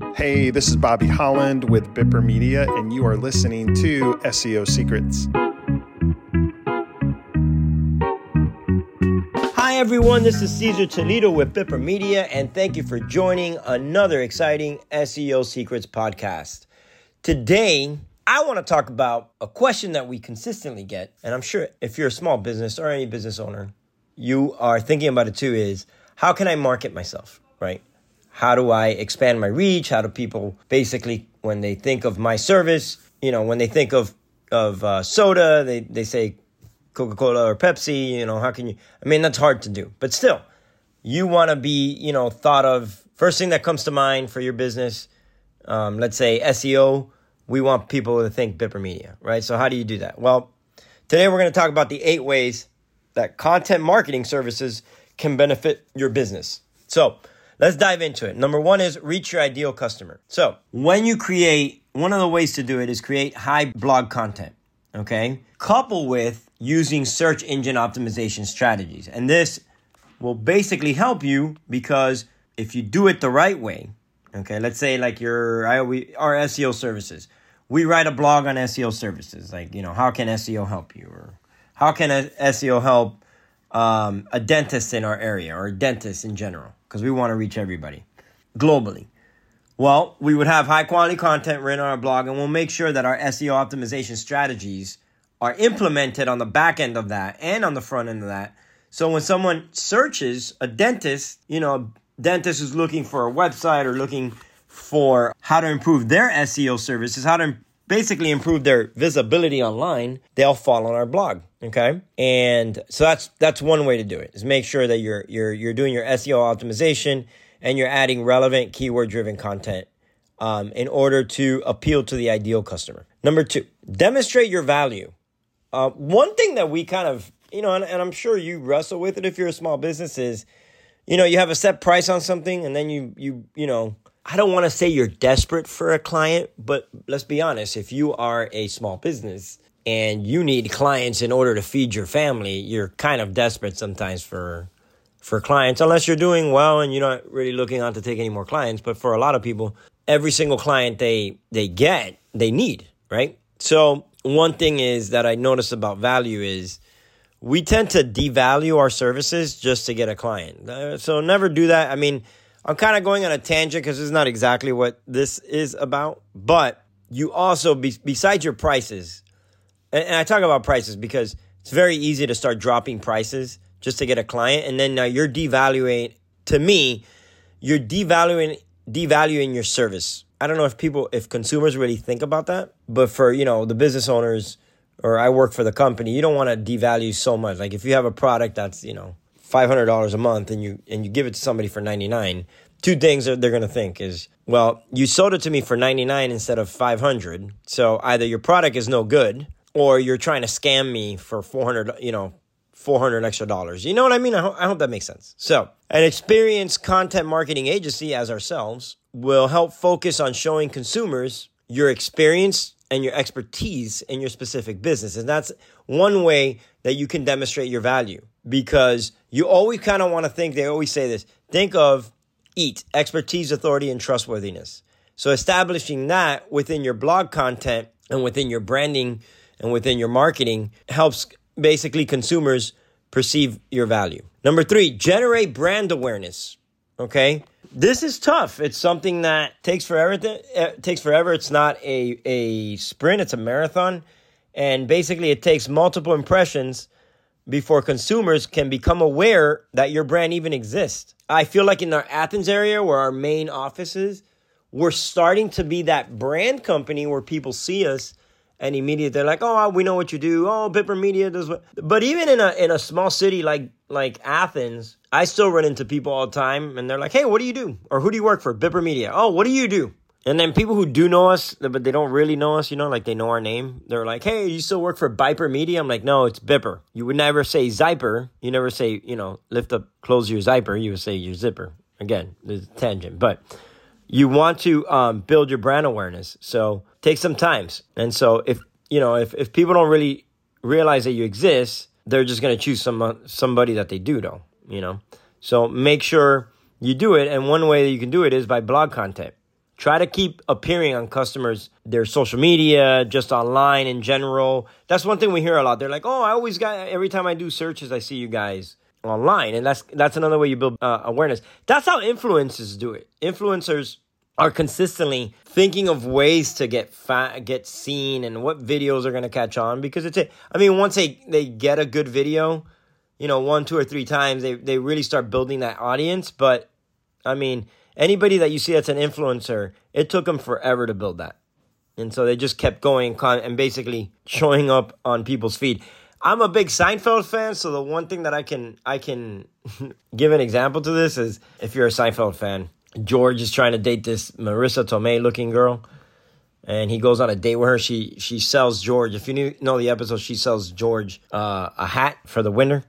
Hey, this is Bobby Holland with Bipper Media, and you are listening to SEO Secrets. Hi, everyone. This is Cesar Toledo with Bipper Media, and thank you for joining another exciting SEO Secrets podcast. Today, I want to talk about a question that we consistently get, and I'm sure if you're a small business or any business owner, you are thinking about it too is how can I market myself, right? How do I expand my reach? How do people basically, when they think of my service, you know, when they think of of uh, soda, they they say Coca Cola or Pepsi. You know, how can you? I mean, that's hard to do, but still, you want to be, you know, thought of first thing that comes to mind for your business. Um, let's say SEO. We want people to think Bipper Media, right? So how do you do that? Well, today we're going to talk about the eight ways that content marketing services can benefit your business. So Let's dive into it. Number one is reach your ideal customer. So when you create, one of the ways to do it is create high blog content, okay? Couple with using search engine optimization strategies. And this will basically help you because if you do it the right way, okay, let's say like your our SEO services, we write a blog on SEO services, like, you know, how can SEO help you? Or how can SEO help um, a dentist in our area or a dentist in general? Because we want to reach everybody globally. Well, we would have high quality content written on our blog, and we'll make sure that our SEO optimization strategies are implemented on the back end of that and on the front end of that. So when someone searches a dentist, you know, a dentist is looking for a website or looking for how to improve their SEO services, how to basically improve their visibility online, they'll fall on our blog. Okay. And so that's that's one way to do it is make sure that you're you're you're doing your SEO optimization and you're adding relevant keyword driven content um, in order to appeal to the ideal customer. Number two, demonstrate your value. Uh, one thing that we kind of, you know, and, and I'm sure you wrestle with it if you're a small business is, you know, you have a set price on something and then you you you know I don't want to say you're desperate for a client, but let's be honest. If you are a small business and you need clients in order to feed your family, you're kind of desperate sometimes for for clients, unless you're doing well and you're not really looking on to take any more clients. But for a lot of people, every single client they they get, they need, right? So one thing is that I notice about value is we tend to devalue our services just to get a client. Uh, so never do that. I mean, I'm kind of going on a tangent because it's not exactly what this is about. But you also, be, besides your prices, and, and I talk about prices because it's very easy to start dropping prices just to get a client. And then now you're devaluing, to me, you're devaluing, devaluing your service. I don't know if people, if consumers really think about that, but for, you know, the business owners, or I work for the company, you don't want to devalue so much. Like if you have a product that's, you know, $500 a month and you and you give it to somebody for 99 two things that they're going to think is well you sold it to me for 99 instead of 500 so either your product is no good or you're trying to scam me for 400 you know 400 extra dollars. You know what i mean? I, ho- I hope that makes sense. So an experienced content marketing agency as ourselves will help focus on showing consumers your experience and your expertise in your specific business and that's one way that you can demonstrate your value because you always kind of want to think, they always say this think of EAT, expertise, authority, and trustworthiness. So establishing that within your blog content and within your branding and within your marketing helps basically consumers perceive your value. Number three, generate brand awareness. Okay. This is tough. It's something that takes forever. It eh, takes forever. It's not a, a sprint, it's a marathon. And basically, it takes multiple impressions before consumers can become aware that your brand even exists. I feel like in our Athens area, where our main office is, we're starting to be that brand company where people see us and immediately they're like, "Oh, we know what you do. Oh, Bipper Media does what." But even in a in a small city like like Athens, I still run into people all the time, and they're like, "Hey, what do you do? Or who do you work for? Bipper Media. Oh, what do you do? And then people who do know us, but they don't really know us, you know, like they know our name. They're like, hey, you still work for Biper Media? I'm like, no, it's Bipper. You would never say Zyper. You never say, you know, lift up, close your Zyper. You would say your zipper. Again, there's a tangent. But you want to um, build your brand awareness. So take some times. And so if, you know, if, if people don't really realize that you exist, they're just going to choose some somebody that they do, though, you know. So make sure you do it. And one way that you can do it is by blog content Try to keep appearing on customers, their social media, just online in general. That's one thing we hear a lot. They're like, "Oh, I always got every time I do searches, I see you guys online," and that's that's another way you build uh, awareness. That's how influencers do it. Influencers are consistently thinking of ways to get get seen and what videos are going to catch on because it's a, I mean once they they get a good video, you know, one, two or three times they they really start building that audience, but I mean anybody that you see that's an influencer, it took them forever to build that. And so they just kept going and basically showing up on people's feed. I'm a big Seinfeld fan, so the one thing that I can I can give an example to this is if you're a Seinfeld fan, George is trying to date this Marisa Tomei looking girl, and he goes on a date with her. She she sells George. If you know the episode, she sells George uh, a hat for the winter,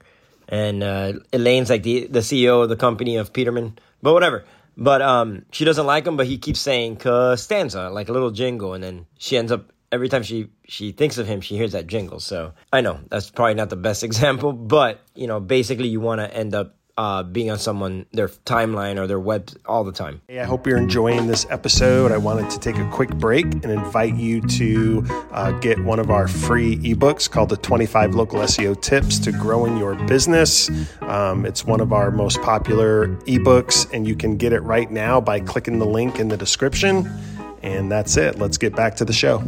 and uh, Elaine's like the the CEO of the company of Peterman, but whatever. But um, she doesn't like him, but he keeps saying Costanza, like a little jingle, and then she ends up every time she she thinks of him, she hears that jingle. So I know that's probably not the best example, but you know, basically, you want to end up uh, being on someone their timeline or their web all the time. Hey, I hope you're enjoying this episode. I wanted to take a quick break and invite you to uh, get one of our free ebooks called the 25 Local SEO Tips to Growing Your Business. Um, it's one of our most popular ebooks, and you can get it right now by clicking the link in the description. And that's it. Let's get back to the show.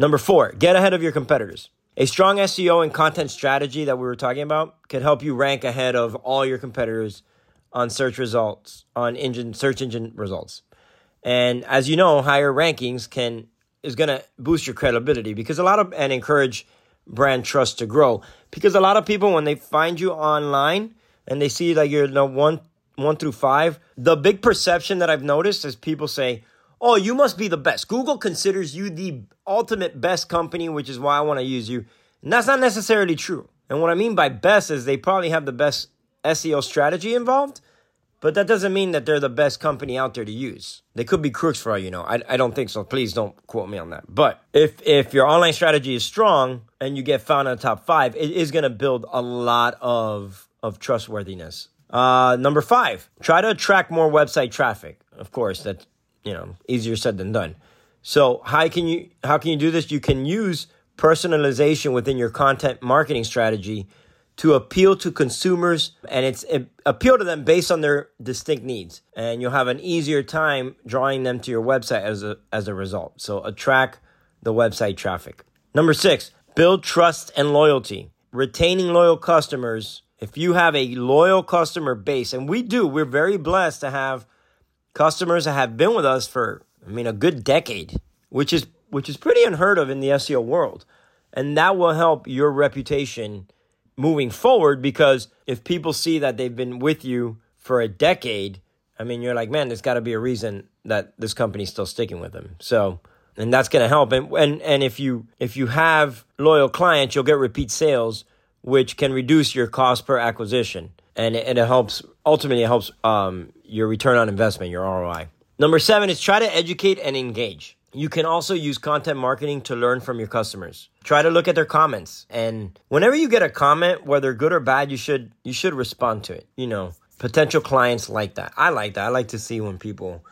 Number four, get ahead of your competitors. A strong SEO and content strategy that we were talking about could help you rank ahead of all your competitors on search results, on engine search engine results. And as you know, higher rankings can is going to boost your credibility because a lot of and encourage brand trust to grow because a lot of people when they find you online and they see that you're the one one through 5, the big perception that I've noticed is people say, oh, you must be the best. Google considers you the ultimate best company, which is why I want to use you. And that's not necessarily true. And what I mean by best is they probably have the best SEO strategy involved, but that doesn't mean that they're the best company out there to use. They could be crooks for all you know. I, I don't think so. Please don't quote me on that. But if if your online strategy is strong and you get found in the top five, it is going to build a lot of of trustworthiness. Uh, number five, try to attract more website traffic. Of course, that you know, easier said than done. So how can you how can you do this? You can use personalization within your content marketing strategy to appeal to consumers and it's it, appeal to them based on their distinct needs. And you'll have an easier time drawing them to your website as a as a result. So attract the website traffic. Number 6 build trust and loyalty. Retaining loyal customers. If you have a loyal customer base and we do we're very blessed to have customers that have been with us for, I mean, a good decade, which is which is pretty unheard of in the SEO world. And that will help your reputation moving forward because if people see that they've been with you for a decade, I mean, you're like, man, there's got to be a reason that this company's still sticking with them. So, and that's going to help. And, and and if you if you have loyal clients, you'll get repeat sales, which can reduce your cost per acquisition and it, and it helps ultimately it helps um, your return on investment, your ROI. Number seven is try to educate and engage. You can also use content marketing to learn from your customers. Try to look at their comments, and whenever you get a comment, whether good or bad, you should you should respond to it. You know, potential clients like that. I like that. I like to see when people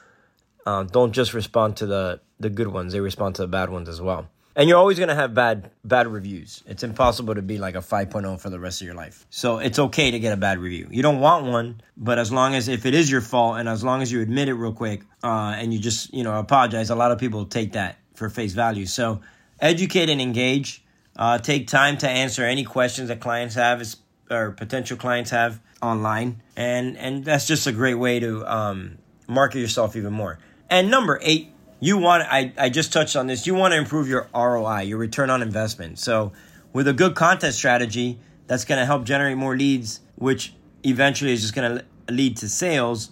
uh, don't just respond to the the good ones; they respond to the bad ones as well. And you're always going to have bad bad reviews. It's impossible to be like a 5.0 for the rest of your life. So it's okay to get a bad review. You don't want one, but as long as if it is your fault and as long as you admit it real quick uh, and you just, you know, apologize, a lot of people take that for face value. So educate and engage. Uh, take time to answer any questions that clients have or potential clients have online. And and that's just a great way to um, market yourself even more. And number eight, you want I, I just touched on this you want to improve your roi your return on investment. So with a good content strategy that's going to help generate more leads which eventually is just going to lead to sales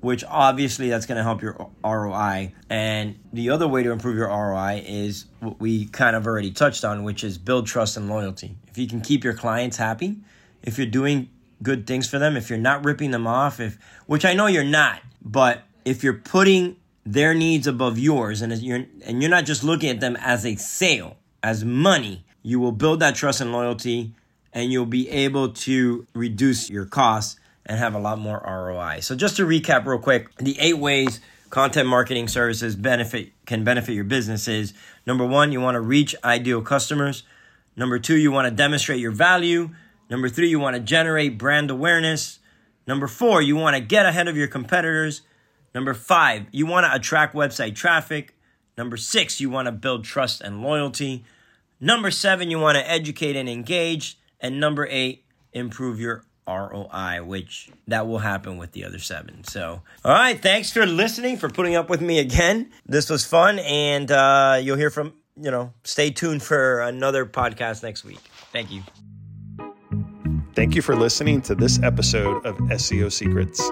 which obviously that's going to help your roi and the other way to improve your roi is what we kind of already touched on which is build trust and loyalty. If you can keep your clients happy if you're doing good things for them if you're not ripping them off if which i know you're not but if you're putting their needs above yours and you're and you're not just looking at them as a sale as money you will build that trust and loyalty and you'll be able to reduce your costs and have a lot more ROI. So just to recap real quick, the eight ways content marketing services benefit can benefit your business is number one, you want to reach ideal customers. Number two, you want to demonstrate your value. Number three, you want to generate brand awareness. Number four, you want to get ahead of your competitors. Number five, you want to attract website traffic. Number six, you want to build trust and loyalty. Number seven, you want to educate and engage. And number eight, improve your ROI, which that will happen with the other seven. So, all right, thanks for listening, for putting up with me again. This was fun, and uh, you'll hear from, you know, stay tuned for another podcast next week. Thank you. Thank you for listening to this episode of SEO Secrets.